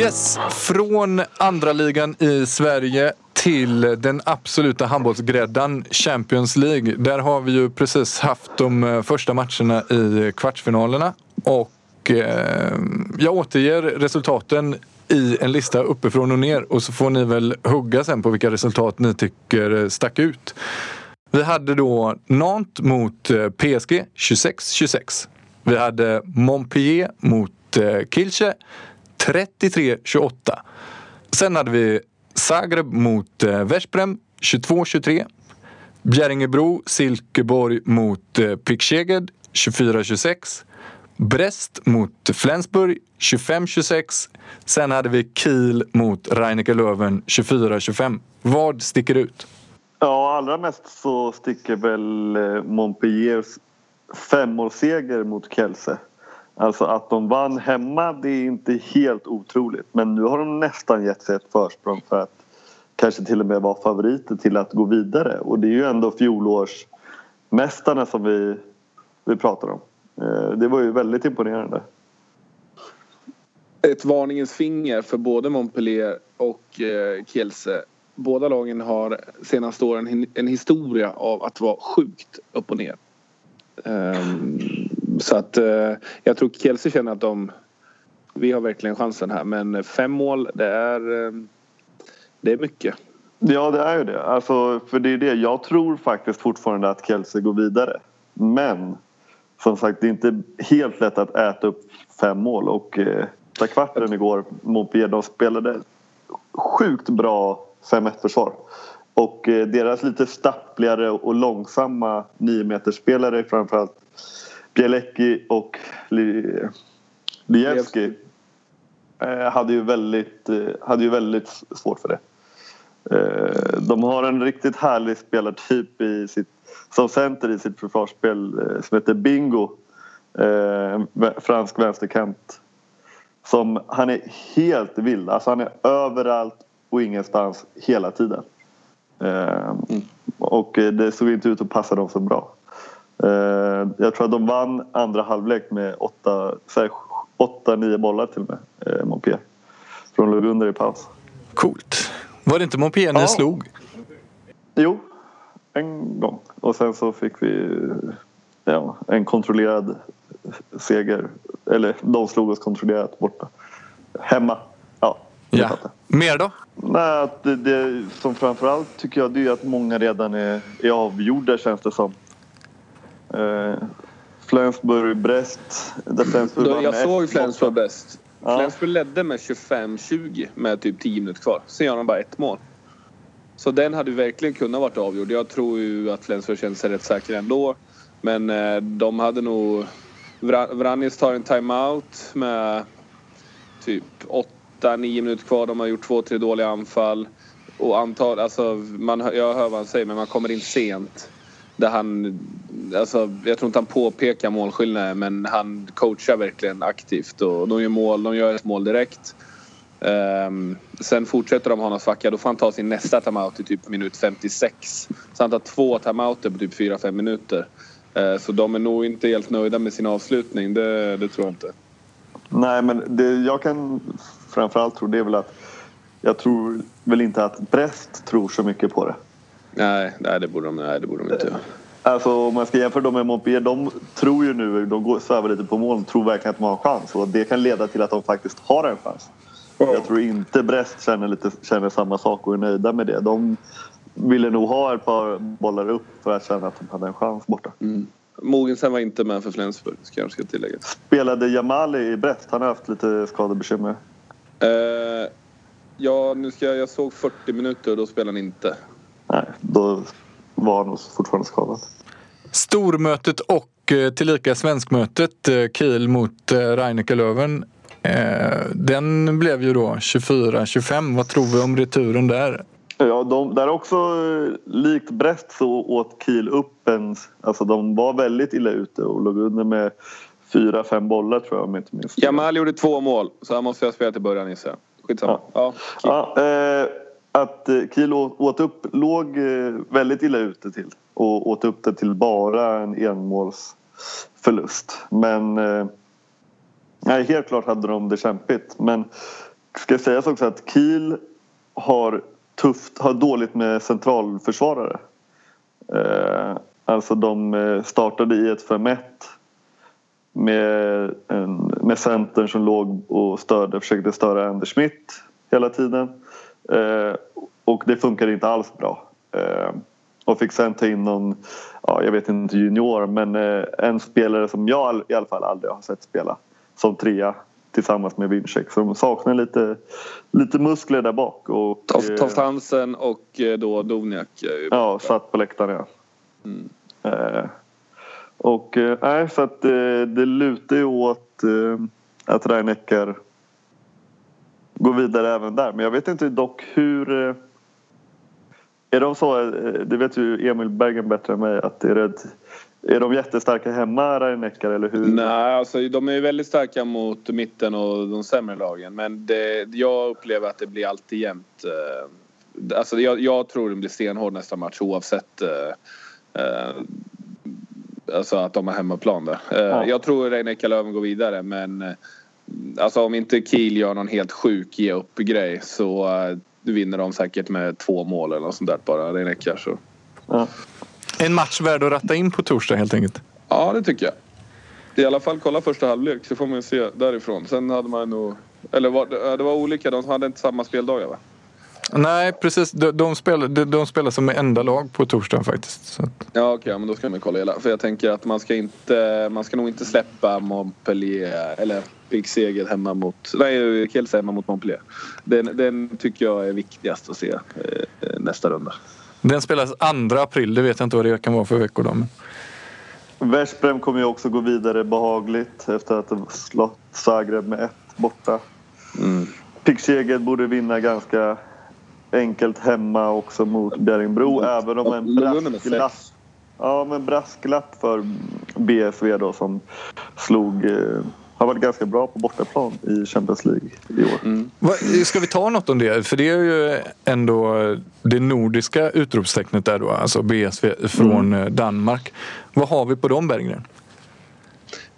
[SPEAKER 3] Yes, från andra ligan i Sverige till den absoluta handbollsgräddan Champions League. Där har vi ju precis haft de eh, första matcherna i kvartsfinalerna. Och eh, jag återger resultaten i en lista uppifrån och ner och så får ni väl hugga sen på vilka resultat ni tycker eh, stack ut. Vi hade då Nantes mot eh, PSG 26-26. Vi hade Montpellier mot Kielce 33-28. Sen hade vi Zagreb mot eh, Veszprem 22-23. Bjäringebro, Silkeborg mot eh, Picksheged 24-26. Brest mot Flensburg 25-26. Sen hade vi Kiel mot Reineke Löwen 24-25. Vad sticker ut?
[SPEAKER 2] Ja, allra mest så sticker väl eh, Montpelliers femårsseger mot Kielce. Alltså att de vann hemma, det är inte helt otroligt. Men nu har de nästan gett sig ett försprång för att kanske till och med vara favoriter till att gå vidare. Och det är ju ändå fjolårsmästarna som vi, vi pratar om. Eh, det var ju väldigt imponerande.
[SPEAKER 5] ett varningens finger för både Montpellier och eh, Kielce. Båda lagen har senaste åren en, historia av att vara sjukt upp och ner. Um så att eh, jag tror Kielce känner att de... Vi har verkligen chansen här men fem mål det är... Eh, det är mycket.
[SPEAKER 2] Ja, det är ju det. Alltså, för det är det. Jag tror faktiskt fortfarande att Kielce går vidare. Men som sagt, det är inte helt lätt att äta upp fem mål. Och eh, kvarten igår, mot de spelade sjukt bra 5-1 försvar. Och eh, deras lite stappligare och långsamma 9 spelare framförallt Bielecki och Lijewski eh, hade ju väldigt, eh, hade ju väldigt svårt för det. Eh, de har en riktigt härlig spelartyp i sitt, som center i sitt försvarsspel som heter Bingo. En fransk vänsterkant. Som, han är helt vild. Alltså han är överallt och ingenstans hela tiden. Mm. Och det såg inte ut att passa dem så bra. Jag tror att de vann andra halvlek med 8-9 bollar till och med, Montpellier. Från låg under i paus.
[SPEAKER 3] Coolt. Var det inte Montpellier ni ja. slog?
[SPEAKER 2] Jo, en gång. Och sen så fick vi ja, en kontrollerad seger. Eller de slog oss kontrollerat borta. Hemma. Ja,
[SPEAKER 3] ja. Mer då?
[SPEAKER 2] Nej, det, det, som framförallt tycker jag det är att många redan är, är avgjorda känns det som. Eh, Flensburg, Brest.
[SPEAKER 5] Flensburg jag såg Flensburg bäst. Ja. Flensburg ledde med 25-20 med typ 10 minuter kvar. Sen gör de bara ett mål. Så den hade verkligen kunnat varit avgjord. Jag tror ju att Flensburg kände sig rätt säkra ändå. Men eh, de hade nog... Vranjes tar en timeout med typ 8-9 minuter kvar. De har gjort två, tre dåliga anfall. Och antal, alltså, man, jag hör vad han säger men man kommer in sent. Där han, alltså, jag tror inte han påpekar målskillnaden men han coachar verkligen aktivt och de gör mål, de gör ett mål direkt. Um, sen fortsätter de ha någon svacka, då får han ta sin nästa timeout i typ minut 56. Så han tar två timeouter på typ 4-5 minuter. Uh, så de är nog inte helt nöjda med sin avslutning, det, det tror jag inte.
[SPEAKER 2] Nej, men det jag kan framförallt tro det är väl att jag tror väl inte att Brest tror så mycket på det.
[SPEAKER 5] Nej, nej, det borde de, nej, det borde de inte göra.
[SPEAKER 2] Alltså om man ska jämföra dem med Montpellier, de tror ju nu, de går, svävar lite på mål, tror verkligen att de har en chans och det kan leda till att de faktiskt har en chans. Oh. Jag tror inte Brest känner, lite, känner samma sak och är nöjda med det. De ville nog ha ett par bollar upp för att känna att de hade en chans borta.
[SPEAKER 5] Mm. Mogensen var inte med för Flensburg, ska jag ska tillägga.
[SPEAKER 2] Spelade Jamali i Brest? Han har haft lite skadebekymmer.
[SPEAKER 5] Uh, ja, nu ska jag, jag såg 40 minuter och då spelade han inte.
[SPEAKER 2] Då var han nog fortfarande skadad.
[SPEAKER 3] Stormötet och eh, tillika svenskmötet eh, Kiel mot eh, Reineke Löwen. Den blev ju då 24-25. Vad tror vi om returen där?
[SPEAKER 2] Ja, de, där också likt Brest så åt Kiel upp en... Alltså de var väldigt illa ute och låg under med fyra, fem bollar tror jag om jag inte minns
[SPEAKER 5] Jamal gjorde två mål så han måste ha spelat i början gissar jag. Skitsamma.
[SPEAKER 2] Ja. Ja, ja, eh, att eh, Kiel åt upp, låg eh, väldigt illa ute till och åt upp det till bara en enmålsförlust. Men eh, nej, helt klart hade de det kämpigt. Men ska sägas också att Kiel har tufft, har dåligt med centralförsvarare. Alltså de startade i ett 5-1 med, en, med centern som låg och störde, försökte störa Anders Schmidt hela tiden. Eh, och det funkar inte alls bra. Eh, och fick sen ta in någon, ja, jag vet inte junior, men eh, en spelare som jag i alla fall aldrig har sett spela som trea tillsammans med Wincheck. Så de saknar lite, lite muskler där bak. Och,
[SPEAKER 5] Toft, Toft Hansen och då Dovniak.
[SPEAKER 2] Ja, satt på läktaren ja. Mm. Eh, och nej, så att det lutar ju åt att Reinecker gå vidare även där. Men jag vet inte dock hur... Eh, är de så, eh, det vet ju Emil Bergen bättre än mig, att är, det, är de jättestarka hemma, Rhein-Neckar, eller hur?
[SPEAKER 5] Nej, alltså de är väldigt starka mot mitten och de sämre lagen. Men det, jag upplever att det blir alltid jämnt. Eh, alltså jag, jag tror det blir stenhård nästa match oavsett alltså att de har hemmaplan där. Ja. Jag tror Rhein-Neckar Löven går vidare men Alltså om inte Kiel gör någon helt sjuk ge upp grej så uh, vinner de säkert med två mål eller något sånt där bara. Det räcker så.
[SPEAKER 3] Ja. En match värd att ratta in på torsdag helt enkelt.
[SPEAKER 5] Ja, det tycker jag. I alla fall kolla första halvlek så får man ju se därifrån. Sen hade man nog... Eller var, det- det var olika, de hade inte samma speldagar va?
[SPEAKER 3] Nej, precis. De, de, spelar, de, de spelar som enda lag på torsdagen faktiskt. Så att,
[SPEAKER 5] Ja okej, men då ska man kolla hela. För jag tänker att man ska inte... Man ska nog inte släppa Montpellier eller Big Seger hemma mot... Nej, Kielce hemma mot Montpellier. Den, den tycker jag är viktigast att se eh, nästa runda.
[SPEAKER 3] den spelas 2 april. Det vet jag inte vad det kan vara för veckor. Då.
[SPEAKER 2] Veszprem kommer ju också gå vidare behagligt efter att ha slått Zagreb med ett borta.
[SPEAKER 5] Mm.
[SPEAKER 2] Pick borde vinna ganska enkelt hemma också mot Bjärringbro även om en brasklapp, ja, men brasklapp för BSV då som slog eh, har varit ganska bra på bortaplan i Champions League i år.
[SPEAKER 3] Va, ska vi ta något om det? För det är ju ändå det nordiska utropstecknet där då, alltså BSV från eh, Danmark. Vad har vi på dem Berggren?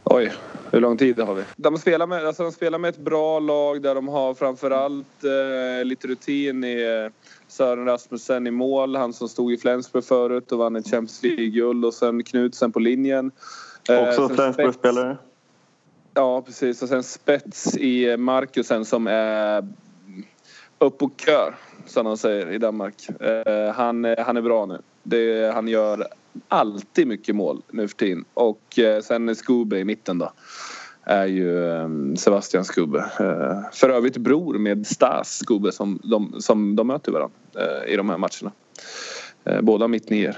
[SPEAKER 5] Oj, hur lång tid har vi? De spelar med, alltså de spelar med ett bra lag där de har framförallt eh, lite rutin i eh, Sören Rasmussen i mål. Han som stod i Flensburg förut och vann ett Champions League-guld. Och sen Knutsen på linjen. Eh,
[SPEAKER 2] Också Flensburg-spelare.
[SPEAKER 5] Ja, precis. Och sen spets i Markusen som är upp och kör, som de säger i Danmark. Eh, han, han är bra nu. Det, han gör alltid mycket mål nu för tiden. Och eh, sen Skube i mitten då. Är ju ehm, eh, Sebastian Skube. För övrigt bror med Stas Skube som de, som de möter varandra eh, i de här matcherna. Båda båda mittnior.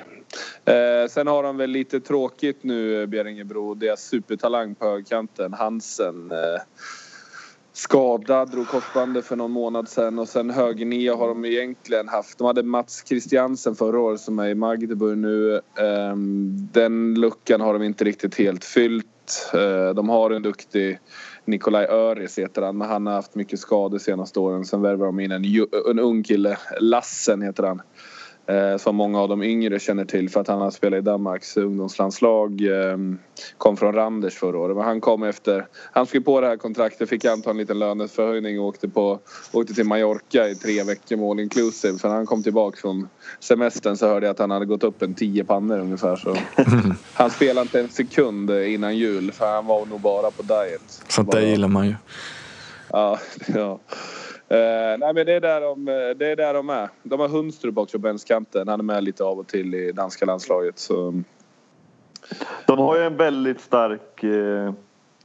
[SPEAKER 5] Eh, sen har de väl lite tråkigt nu, eh, Bjerringebro. Deras supertalang på högkanten, Hansen. Eh, skadad, drog korsbandet för någon månad sedan och sen högernia har de egentligen haft. De hade Mats Christiansen förra året som är i Magdeburg nu. Eh, den luckan har de inte riktigt helt fyllt. Eh, de har en duktig Nikolaj Öris heter han men han har haft mycket skador senaste åren. Sen värvar de in en, en ung kille, Lassen heter han. Eh, som många av de yngre känner till för att han har spelat i Danmarks ungdomslandslag. Eh, kom från Randers förra året. Men han kom efter... Han skrev på det här kontraktet, fick anta en liten löneförhöjning och åkte, på, åkte till Mallorca i tre veckor med all inclusive. För när han kom tillbaka från semestern så hörde jag att han hade gått upp en tio pannor ungefär. Så. han spelade inte en sekund innan jul för han var nog bara på diet.
[SPEAKER 3] Sånt där gillar man ju.
[SPEAKER 5] Ja, ja. Eh, nej men det är, där de, det är där de är. De har Hundstrup också på vänsterkanten. Han är med lite av och till i danska landslaget. Så,
[SPEAKER 2] De har ju en väldigt stark eh,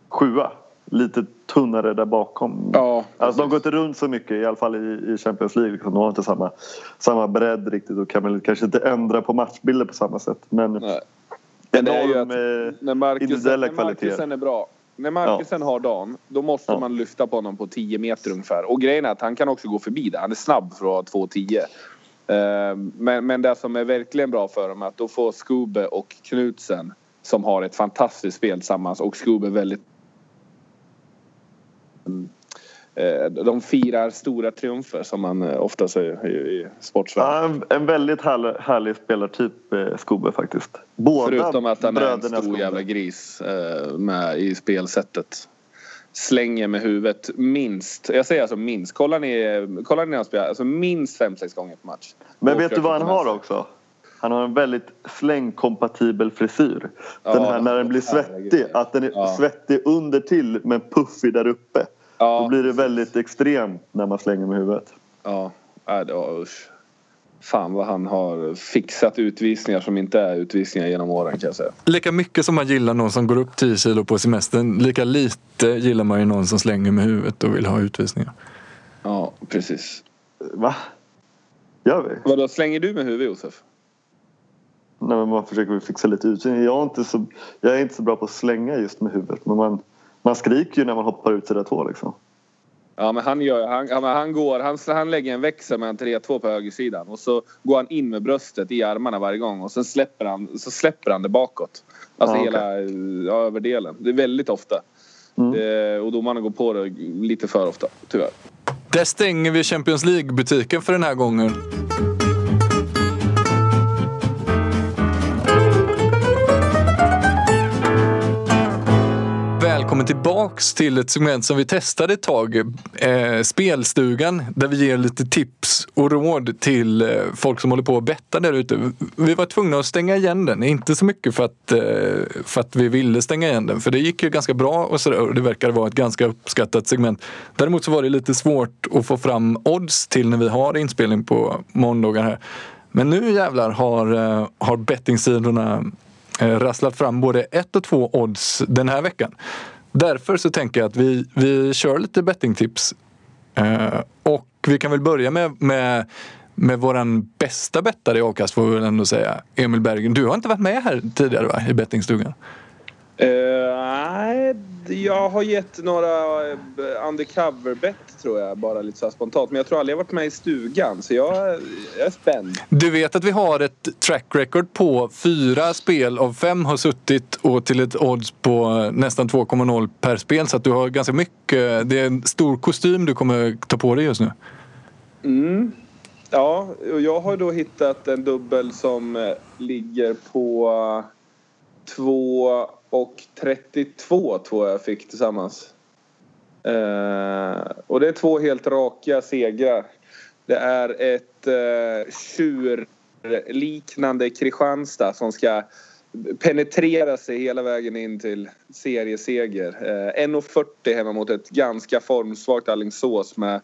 [SPEAKER 2] sjua. Lite tunnare där bakom.
[SPEAKER 5] ja,
[SPEAKER 2] Alltså de går inte runt så mycket i alla fall i, i Champions League. Liksom. De har inte samma, samma bredd riktigt och kan väl kanske inte ändra på matchbilder på samma sätt. Men
[SPEAKER 5] nej. Men det är ju att
[SPEAKER 2] eh,
[SPEAKER 5] när
[SPEAKER 2] individuella
[SPEAKER 5] när. Marcusen är bra. När Marcusen har dagen, då måste
[SPEAKER 2] Ja.
[SPEAKER 5] man lyfta på honom på 10 meter ungefär. Och grejen är att han kan också gå förbi det. Han är snabb för att ha 2,10. Eh, Men, men det som är verkligen bra för dem är att då får Skube och Knutsen som har ett fantastiskt spel tillsammans och Skube väldigt De firar stora triumfer som man eh, ofta säger i, i sportsvärlden.
[SPEAKER 2] Ja, en, en väldigt härlig, härlig spelartyp, eh, Skobbe faktiskt. Båda
[SPEAKER 5] Förutom att han är en stor
[SPEAKER 2] Skobbe.
[SPEAKER 5] jävla gris eh, med i spelsättet. Slänger med huvudet minst, jag säger alltså minst, kollar ni, när han spelar, alltså minst 5-6 gånger per match.
[SPEAKER 2] Men
[SPEAKER 5] Och
[SPEAKER 2] vet du vad han har också? Han har en väldigt slängkompatibel frisyr. Den
[SPEAKER 5] Ja,
[SPEAKER 2] här när den blir svettig, att den är
[SPEAKER 5] Ja.
[SPEAKER 2] svettig under till men puffig där uppe.
[SPEAKER 5] Ja,
[SPEAKER 2] Då blir det väldigt extremt när man slänger med huvudet.
[SPEAKER 5] Ja, nej, det var usch. Fan vad han har fixat utvisningar som inte är utvisningar genom åren kan jag säga.
[SPEAKER 3] Lika mycket som man gillar någon som går upp 10 kilo på semestern, lika lite gillar man ju någon som slänger med huvudet och vill ha utvisningar.
[SPEAKER 5] Ja, precis.
[SPEAKER 2] Va? Gör vi?
[SPEAKER 5] Vadå, slänger du med huvudet Josef?
[SPEAKER 2] Nej, men man försöker väl fixa lite utseende. Jag är, inte så, jag är inte så bra på att slänga just med huvudet. Men man, man skriker ju när man hoppar ut sida två liksom.
[SPEAKER 5] Ja men han gör han, ja, men han går, han, han lägger en växel med en 3-2 på högersidan och så går han in med bröstet i armarna varje gång och sen släpper han, så släpper han det bakåt. Alltså
[SPEAKER 2] Ja,
[SPEAKER 5] hela ja, överdelen. Det är väldigt ofta.
[SPEAKER 2] Mm.
[SPEAKER 5] Eh, och domarna går på det lite för ofta, tyvärr.
[SPEAKER 3] Där stänger vi Champions League-butiken för den här gången. Välkommen tillbaks till ett segment som vi testade ett tag. Eh, spelstugan, där vi ger lite tips och råd till eh, folk som håller på att betta där ute. Vi var tvungna att stänga igen den. Inte så mycket för att, eh, för att vi ville stänga igen den, för det gick ju ganska bra och, så och det verkar vara ett ganska uppskattat segment. Däremot så var det lite svårt att få fram odds till när vi har inspelning på måndagar här. Men nu jävlar har, eh, har bettingsidorna eh, rasslat fram både ett och två odds den här veckan. Därför så tänker jag att vi, vi kör lite bettingtips. Eh, och vi kan väl börja med, med, med våran bästa bettare i avkast får vi väl ändå säga. Emil Bergen. Du har inte varit med här tidigare va? i bettingstugan?
[SPEAKER 5] Uh, nej, jag har gett några uh, undercover-bett tror jag, bara lite så spontant. Men jag tror aldrig jag varit med i stugan, så jag, jag är spänd.
[SPEAKER 3] Du vet att vi har ett track record på fyra spel av fem har suttit och till ett odds på nästan 2,0 per spel. Så att du har ganska mycket, det är en stor kostym du kommer ta på dig just nu.
[SPEAKER 5] Mm. Ja, och jag har då hittat en dubbel som eh, ligger på 2 och 32 tror jag fick tillsammans. Eh, och det är två helt raka segrar. Det är ett eh, tjurliknande Kristianstad som ska penetrera sig hela vägen in till serieseger. Eh, 1,40 hemma mot ett ganska formsvagt Alingsås med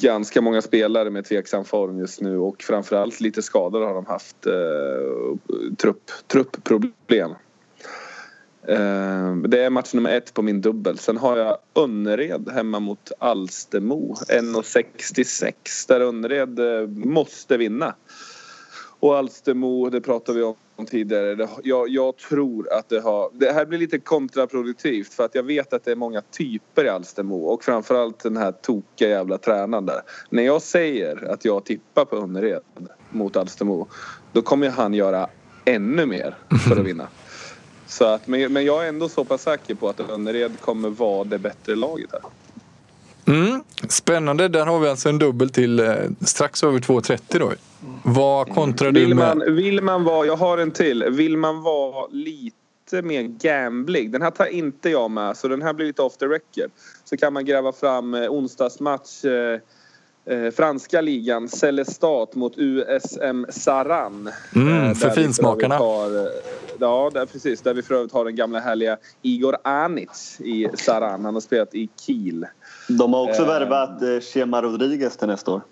[SPEAKER 5] ganska många spelare med tveksam form just nu och framförallt lite skador har de haft. Eh, trupp, truppproblem. Eh, det är match nummer ett på min dubbel. Sen har jag Önnered hemma mot Alstermo. 1,66 där Önnered eh, måste vinna. Och Alstermo, det pratade vi om tidigare. Jag, jag, tror att det har... Det här blir lite kontraproduktivt för att jag vet att det är många typer i Alstermo och framförallt den här tokiga jävla tränaren där. När jag säger att jag tippar på Önnered mot Alstermo då kommer han göra ännu mer för att vinna. Så att, men, men jag är ändå så pass säker på att Önnered kommer vara det bättre laget här.
[SPEAKER 3] Mm, spännande. Där har vi alltså en dubbel till eh, strax över 2,30 då. Vad kontrar
[SPEAKER 5] vill
[SPEAKER 3] du med?
[SPEAKER 5] Man, vill man vara, jag har en till. Vill man vara lite mer gamblig. Den här tar inte jag med så den här blir lite off the record. Så kan man gräva fram eh, onsdagsmatch eh, eh, franska ligan Celestat mot USM Saran.
[SPEAKER 3] Mm,
[SPEAKER 5] Eh,
[SPEAKER 3] för finsmakarna.
[SPEAKER 5] Har, eh, ja, där, precis. Där vi för övrigt har den gamla härliga Igor Anic i Saran. Han har spelat i Kiel.
[SPEAKER 2] De har också
[SPEAKER 5] Eh.
[SPEAKER 2] värvat eh, Chema Rodriguez till nästa år.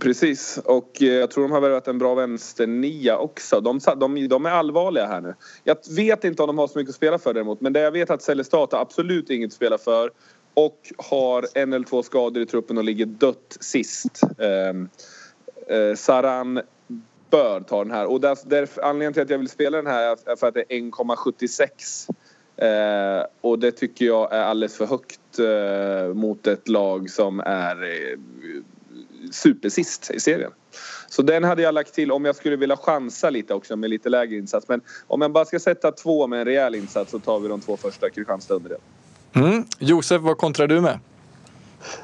[SPEAKER 5] Precis, och eh, jag tror de har värvat en bra vänsternia också. De, de, de är allvarliga här nu. Jag vet inte om de har så mycket att spela för däremot men det jag vet att Celestat har absolut inget att spela för och har en eller två skador i truppen och ligger dött sist. Um, uh, Saran bör ta den här och där, där, anledningen till att jag vill spela den här är för att det är 1,76 Eh, och det tycker jag är alldeles för högt eh, mot ett lag som är eh, supersist i serien. Så den hade jag lagt till om jag skulle vilja chansa lite också med lite lägre insats. Men om jag bara ska sätta två med en rejäl insats så tar vi de två första Kristianstad under det.
[SPEAKER 3] Mm. Josef, vad kontrar du med?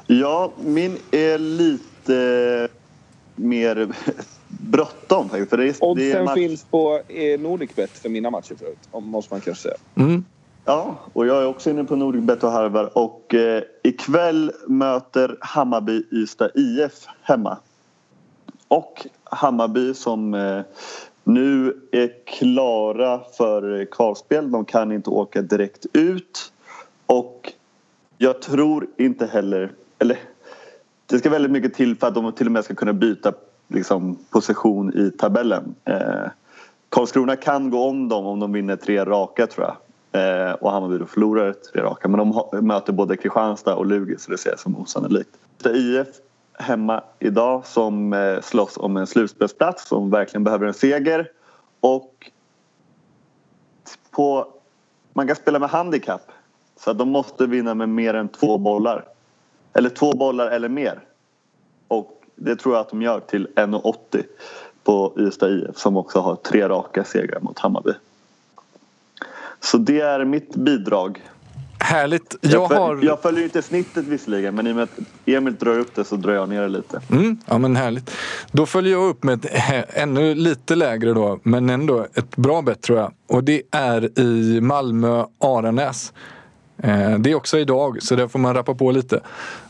[SPEAKER 2] Ja, min är lite mer bråttom faktiskt. För det är, det är
[SPEAKER 5] Oddsen
[SPEAKER 2] match...
[SPEAKER 5] finns på eh, Nordicbet för mina matcher förut. om- Måste man kanske säga.
[SPEAKER 3] Mm.
[SPEAKER 2] Ja, och jag är också inne på Nordicbet och harvar. Och eh, ikväll möter Hammarby Ystad IF hemma. Och Hammarby som eh, nu är klara för kvalspel. De kan inte åka direkt ut. Och jag tror inte heller... Eller det ska väldigt mycket till för att de till och med ska kunna byta liksom, position i tabellen. Eh, Karlskrona kan gå om dem om de vinner tre raka tror jag. Eh, och Hammarby då förlorar tre raka. Men de har, möter både Kristianstad och Lugi så det ser jag som osannolikt. IF hemma idag som eh, slåss om en slutspelsplats som verkligen behöver en seger. Och på, man kan spela med handikapp. Så att de måste vinna med mer än två bollar. Eller två bollar eller mer. Och det tror jag att de gör till 1,80 på Ystad IF som också har tre raka segrar mot Hammarby. Så det är mitt bidrag.
[SPEAKER 3] Härligt. Jag
[SPEAKER 2] Jag, föl-
[SPEAKER 3] har...
[SPEAKER 2] jag följer inte snittet visserligen men i och med att Emil drar upp det så drar jag ner det lite.
[SPEAKER 3] Mm, ja men härligt. Då följer jag upp med ett ännu lite lägre då, men ändå ett bra bett tror jag. Och det är i Malmö-Aranäs. Eh, Eh, det är också idag, så där får man rappa på lite.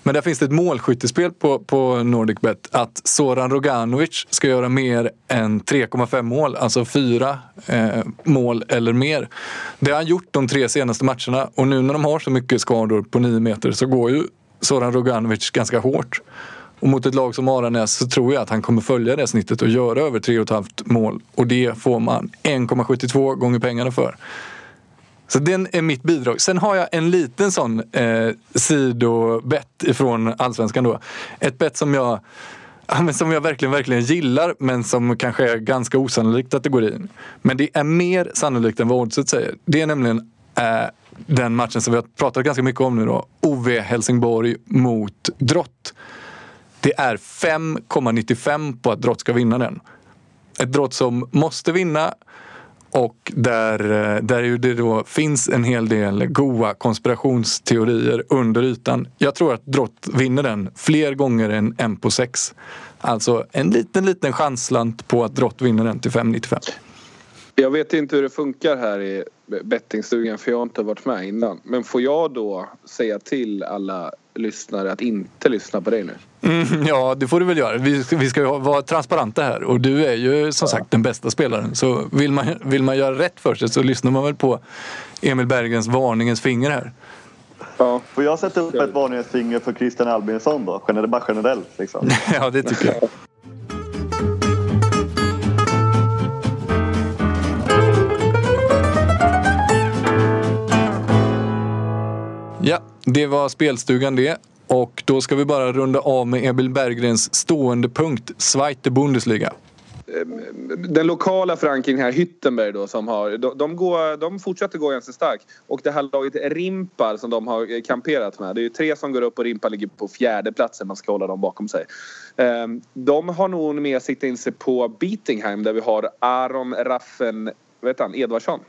[SPEAKER 3] Men där finns det ett målskyttespel på, på NordicBet att Zoran Roganovic ska göra mer än 3,5 mål, alltså fyra eh, mål eller mer. Det har han gjort de tre senaste matcherna och nu när de har så mycket skador på 9 meter så går ju Zoran Roganovic ganska hårt. Och mot ett lag som Aranäs så tror jag att han kommer följa det snittet och göra över 3,5 mål. Och det får man 1,72 gånger pengarna för. Så den är mitt bidrag. Sen har jag en liten sån eh, sidobett ifrån Allsvenskan då. Ett bett som jag, som jag verkligen, verkligen gillar men som kanske är ganska osannolikt att det går in. Men det är mer sannolikt än vad oddset säger. Det är nämligen eh, den matchen som vi har pratat ganska mycket om nu då. OV Helsingborg mot Drott. Det är 5,95 på att Drott ska vinna den. Ett Drott som måste vinna och där, eh, där det då finns en hel del goa konspirationsteorier under ytan. Jag tror att Drott vinner den fler gånger än en på sex. Alltså en liten, liten chanslant på att Drott vinner den till 5,95.
[SPEAKER 5] Jag vet inte hur det funkar här i bettingstugan för jag har inte varit med innan. Men får jag då säga till alla lyssnare att inte lyssna på dig nu?
[SPEAKER 3] Mm, ja, det får du väl göra. Vi, vi ska ju vara transparenta här och du är ju som sagt den bästa spelaren. Så vill man, vill man göra rätt för sig så lyssnar man väl på Emil Bergens varningens finger här.
[SPEAKER 2] Ja. Får jag sätta upp ett varningens finger för Christian Albinsson då? Bara generellt liksom.
[SPEAKER 3] ja, det tycker jag. Ja, det var spelstugan det. Och då ska vi bara runda av med Emil Berggrens stående punkt, Zweite Bundesliga.
[SPEAKER 5] Den lokala förankringen här, Hyttenberg då, som har, de, de, går, de fortsätter gå ganska starkt. Och det här laget Rimpar som de har kamperat med. Det är ju tre som går upp och Rimpar ligger på fjärde platsen. Man ska hålla dem bakom sig. Ehm, de har nog mer siktat in sig på Beatingheim där vi har Aron Raffen, vet han, Edvardsson.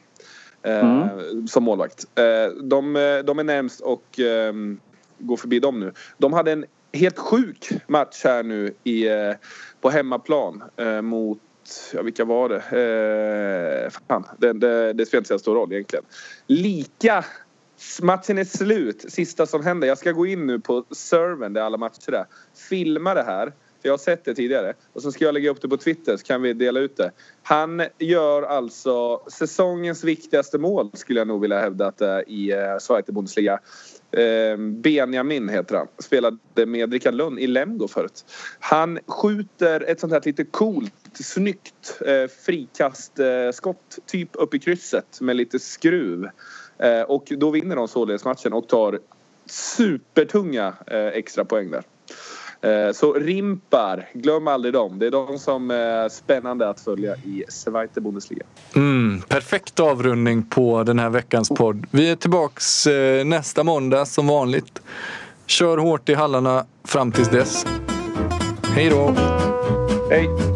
[SPEAKER 5] Mm. Som målvakt. Ehm, de, de är närmst och ehm, gå förbi dem nu. De hade en helt sjuk match här nu i, eh, på hemmaplan eh, mot Ja, vilka var det? Eh, fan, det, det, det spelar inte så stor roll egentligen. Lika Matchen är slut. Sista som händer. Jag ska gå in nu på servern där alla matcher är. Filma det här. För jag har sett det tidigare. Och så ska jag lägga upp det på Twitter så kan vi dela ut det. Han gör alltså säsongens viktigaste mål skulle jag nog vilja hävda att det är i eh, Zweite Bundesliga. Eh, Benjamin heter han. Spelade med Rickard Lund i Lemgo förut. Han skjuter ett sånt här lite coolt, snyggt eh, frikastskott. typ upp i krysset med lite skruv. Eh, och då vinner de således matchen och tar supertunga eh, extra poäng där. Eh, så Rimpar, glöm aldrig dem. Det är de som är spännande att följa i Zweite Bundesliga.
[SPEAKER 3] Mm, perfekt avrundning på den här veckans podd. Vi är tillbaks eh, nästa måndag som vanligt. Kör hårt i hallarna fram tills dess. Hej då!
[SPEAKER 5] Hej!